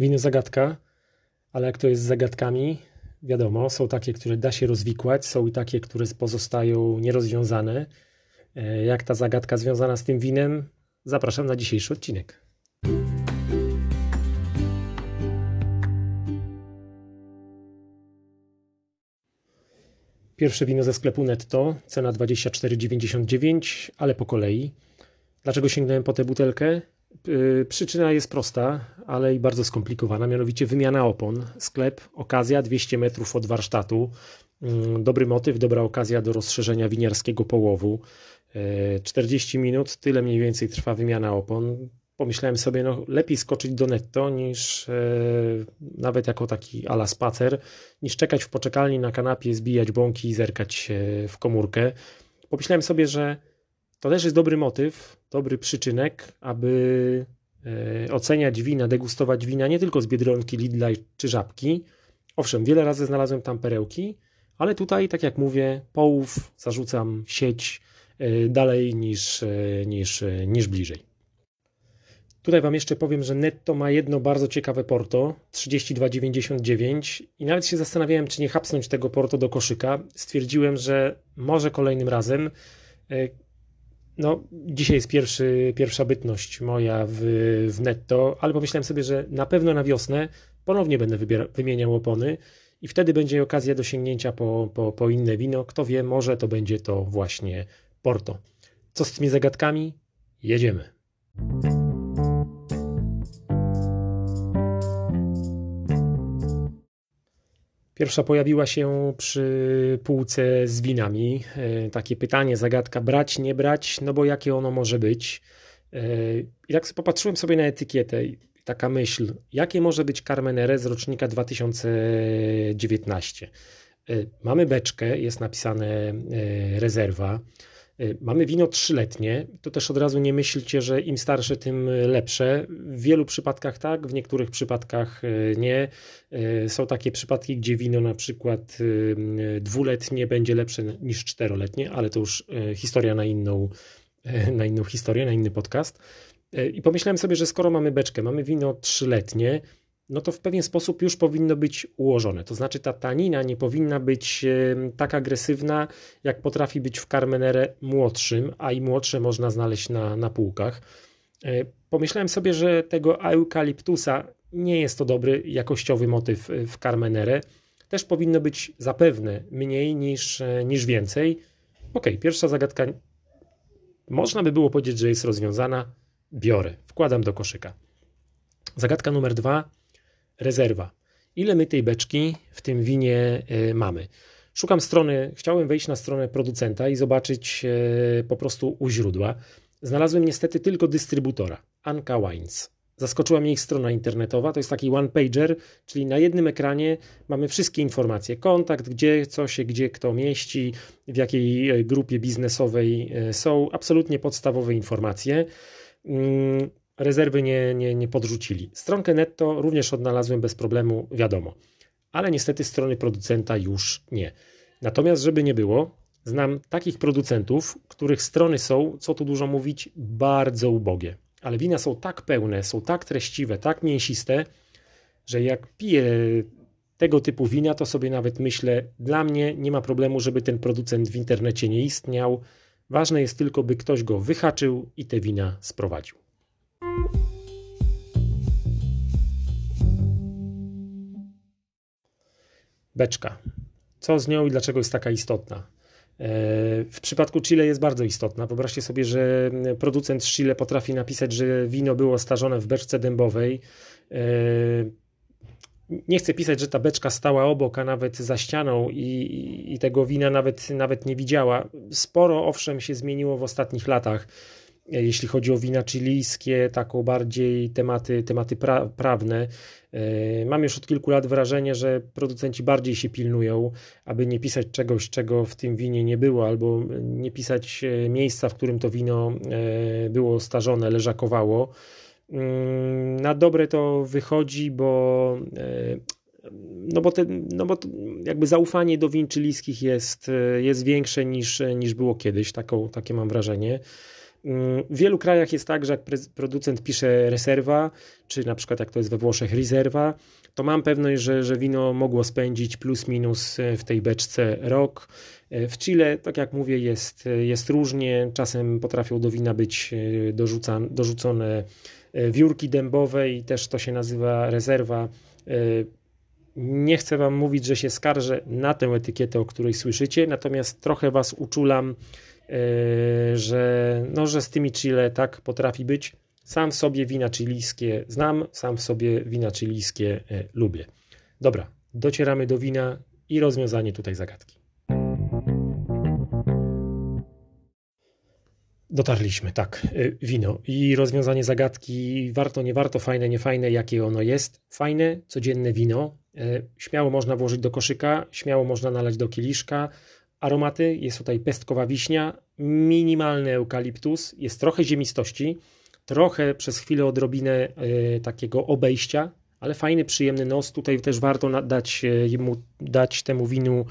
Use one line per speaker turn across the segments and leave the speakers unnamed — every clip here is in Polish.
Wino zagadka, ale jak to jest z zagadkami, wiadomo, są takie, które da się rozwikłać, są i takie, które pozostają nierozwiązane. E, jak ta zagadka związana z tym winem? Zapraszam na dzisiejszy odcinek. Pierwsze wino ze sklepu netto, cena 24,99, ale po kolei. Dlaczego sięgnąłem po tę butelkę? Y, przyczyna jest prosta, ale i bardzo skomplikowana, mianowicie wymiana opon. Sklep, okazja 200 metrów od warsztatu. Mm, dobry motyw, dobra okazja do rozszerzenia winiarskiego połowu. 40 y, minut, tyle mniej więcej trwa wymiana opon. Pomyślałem sobie, no lepiej skoczyć do netto niż e, nawet jako taki ala spacer, niż czekać w poczekalni na kanapie, zbijać bąki i zerkać w komórkę. Pomyślałem sobie, że to też jest dobry motyw, dobry przyczynek, aby e, oceniać wina, degustować wina nie tylko z Biedronki, Lidla czy Żabki. Owszem, wiele razy znalazłem tam perełki, ale tutaj, tak jak mówię, połów zarzucam sieć e, dalej niż, e, niż, niż bliżej. Tutaj Wam jeszcze powiem, że netto ma jedno bardzo ciekawe porto 32,99 i nawet się zastanawiałem, czy nie hapsnąć tego porto do koszyka. Stwierdziłem, że może kolejnym razem no, dzisiaj jest pierwszy, pierwsza bytność moja w, w netto, ale pomyślałem sobie, że na pewno na wiosnę ponownie będę wybiera, wymieniał opony i wtedy będzie okazja do sięgnięcia po, po, po inne wino. Kto wie, może to będzie to właśnie Porto. Co z tymi zagadkami? Jedziemy. Pierwsza pojawiła się przy półce z winami. E, takie pytanie, zagadka brać, nie brać, no bo jakie ono może być. E, I tak popatrzyłem sobie na etykietę taka myśl, jakie może być Carmenere z rocznika 2019. E, mamy beczkę, jest napisane rezerwa. Y, mamy wino trzyletnie. To też od razu nie myślcie, że im starsze, tym lepsze. W wielu przypadkach tak, w niektórych przypadkach y, nie. Y, są takie przypadki, gdzie wino na przykład dwuletnie będzie lepsze niż czteroletnie, ale to już historia na inną, na inną historię, na inny podcast. I pomyślałem sobie, że skoro mamy beczkę, mamy wino trzyletnie, no to w pewien sposób już powinno być ułożone. To znaczy ta tanina nie powinna być tak agresywna, jak potrafi być w Carmenere młodszym, a i młodsze można znaleźć na, na półkach. E, pomyślałem sobie, że tego eukaliptusa nie jest to dobry jakościowy motyw w Carmenere. Też powinno być zapewne mniej niż, e, niż więcej. Ok, pierwsza zagadka można by było powiedzieć, że jest rozwiązana. Biorę, wkładam do koszyka. Zagadka numer dwa rezerwa. Ile my tej beczki w tym winie e, mamy? Szukam strony, chciałem wejść na stronę producenta i zobaczyć e, po prostu u źródła. Znalazłem niestety tylko dystrybutora, Anka Wines. Zaskoczyła mnie ich strona internetowa, to jest taki one-pager, czyli na jednym ekranie mamy wszystkie informacje, kontakt, gdzie co się, gdzie kto mieści, w jakiej e, grupie biznesowej są, absolutnie podstawowe informacje. Rezerwy nie, nie, nie podrzucili. Stronkę netto również odnalazłem bez problemu, wiadomo, ale niestety strony producenta już nie. Natomiast, żeby nie było, znam takich producentów, których strony są, co tu dużo mówić, bardzo ubogie. Ale wina są tak pełne, są tak treściwe, tak mięsiste, że jak piję tego typu wina, to sobie nawet myślę, dla mnie nie ma problemu, żeby ten producent w internecie nie istniał. Ważne jest tylko, by ktoś go wyhaczył i te wina sprowadził. Beczka. Co z nią i dlaczego jest taka istotna? E, w przypadku Chile jest bardzo istotna. Wyobraźcie sobie, że producent z Chile potrafi napisać, że wino było starzone w beczce dębowej. E, nie chcę pisać, że ta beczka stała obok, a nawet za ścianą i, i tego wina nawet, nawet nie widziała. Sporo owszem się zmieniło w ostatnich latach jeśli chodzi o wina chilijskie, taką bardziej tematy, tematy pra, prawne. E, mam już od kilku lat wrażenie, że producenci bardziej się pilnują, aby nie pisać czegoś, czego w tym winie nie było, albo nie pisać e, miejsca, w którym to wino e, było starzone, leżakowało. Mm, na dobre to wychodzi, bo no bo, te, no bo jakby zaufanie do win chilijskich jest, jest większe niż, niż było kiedyś, taką, takie mam wrażenie. W wielu krajach jest tak, że jak producent pisze reserwa, czy na przykład jak to jest we Włoszech rezerwa, to mam pewność, że, że wino mogło spędzić plus minus e, w tej beczce rok. E, w Chile, tak jak mówię, jest, e, jest różnie. Czasem potrafią do wina być dorzuca, dorzucone wiórki dębowe i też to się nazywa rezerwa. Nie chcę Wam mówić, że się skarżę na tę etykietę, o której słyszycie, natomiast trochę Was uczulam, że, no, że z tymi Chile tak potrafi być. Sam sobie wina chilijskie znam, sam w sobie wina chilijskie e, lubię. Dobra, docieramy do wina i rozwiązanie tutaj zagadki. Dotarliśmy, tak, e, wino i rozwiązanie zagadki, warto, nie warto, fajne, nie fajne, jakie ono jest. Fajne, codzienne wino, e, śmiało można włożyć do koszyka, śmiało można nalać do kieliszka. Aromaty, jest tutaj pestkowa wiśnia, minimalny eukaliptus, jest trochę ziemistości, trochę przez chwilę odrobinę y, takiego obejścia, ale fajny, przyjemny nos. Tutaj też warto dać, e, dać temu winu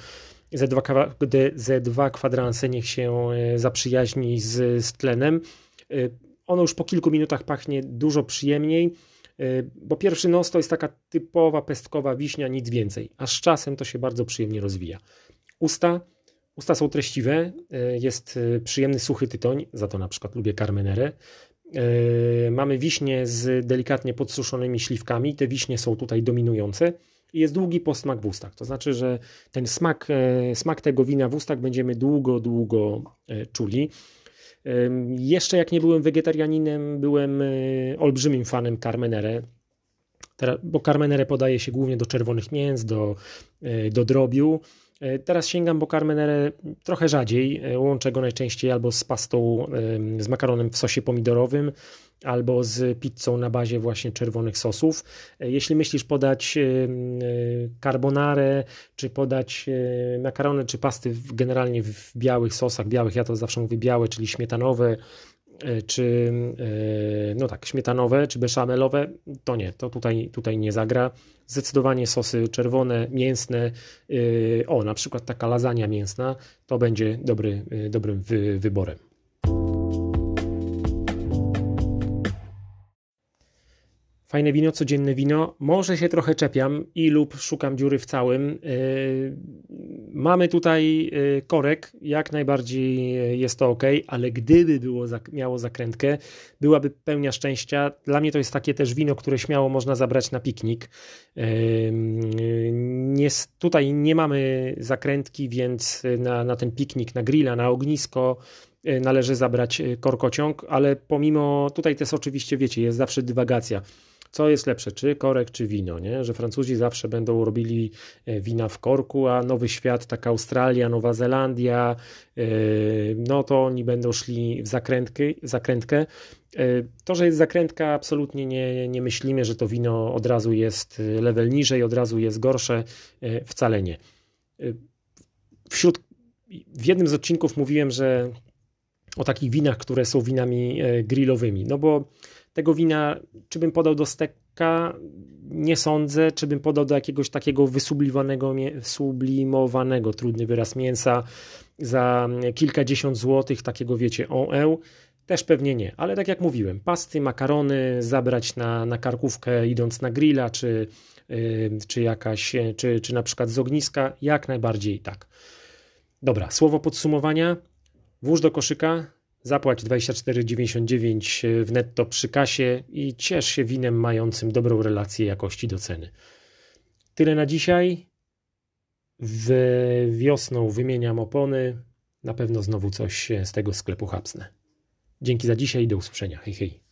Z2, Z2 kwadranse, niech się e, zaprzyjaźni z, z tlenem. Ono już po kilku minutach pachnie dużo przyjemniej, bo pierwszy nos to jest taka typowa pestkowa wiśnia, nic więcej, a z czasem to się bardzo przyjemnie rozwija. Usta, usta są treściwe, jest przyjemny suchy tytoń, za to na przykład lubię Carmenerę. E, mamy wiśnie z delikatnie podsuszonymi śliwkami. Te wiśnie są tutaj dominujące. I jest długi posmak w ustach. To znaczy, że ten smak, e, smak tego wina w ustach będziemy długo, długo e, czuli. Jeszcze jak nie byłem wegetarianinem, byłem olbrzymim fanem Carmenere, bo Carmenere podaje się głównie do czerwonych mięs, do, do drobiu. E, teraz sięgam po carmenere trochę rzadziej. E, łączę go najczęściej albo z pastą, z makaronem w sosie pomidorowym, albo z pizzą na bazie właśnie czerwonych sosów. E, jeśli myślisz podać carbonare, czy podać makarony, czy pasty generalnie w białych sosach, białych, ja to zawsze mówię białe, czyli śmietanowe, E, czy e, no tak, śmietanowe, czy beszamelowe, to nie, to tutaj, tutaj nie zagra. Zdecydowanie sosy czerwone, mięsne, e, o na przykład taka lasagna mięsna, to będzie dobry, dobrym wyborem. Fajne wino, codzienne wino. Może się trochę czepiam i lub szukam dziury w całym. Yy, mamy tutaj yy, korek, jak najbardziej jest to ok, ale gdyby było, miało zakrętkę, byłaby pełnia szczęścia. Dla mnie to jest takie też wino, które śmiało można zabrać na piknik. Nie, tutaj nie mamy zakrętki, więc na, na ten piknik, na grilla, na ognisko należy zabrać korkociąg, ale pomimo, tutaj też oczywiście wiecie, jest zawsze dywagacja co jest lepsze, czy korek, czy wino, nie? że Francuzi zawsze będą robili e, wina w korku, a Nowy Świat, tak Australia, Nowa Zelandia, e, no to oni będą szli w zakrętkę. zakrętkę. E, to, że jest zakrętka, absolutnie nie, nie myślimy, że to wino od razu jest level niżej, od razu jest gorsze, wcale nie. Wśród, w jednym z odcinków mówiłem, że o takich winach, które są winami grillowymi, no bo tego wina, czy bym podał do steka, nie sądzę, czy bym podał do jakiegoś takiego wysublimowanego, sublimowanego, trudny wyraz mięsa za kilkadziesiąt złotych, takiego wiecie, on też pewnie nie, ale tak jak mówiłem, pasty, makarony zabrać na, na karkówkę idąc na grilla, czy, yy, czy jakaś, czy, czy na przykład z ogniska, jak najbardziej tak. Dobra, słowo podsumowania. Włóż do koszyka, Zapłać 24,99 w netto przy kasie i ciesz się winem mającym dobrą relację jakości do ceny. Tyle na dzisiaj. W wiosną wymieniam opony. Na pewno znowu coś z tego sklepu hapsnę. Dzięki za dzisiaj i do usłyszenia. Hej, hej.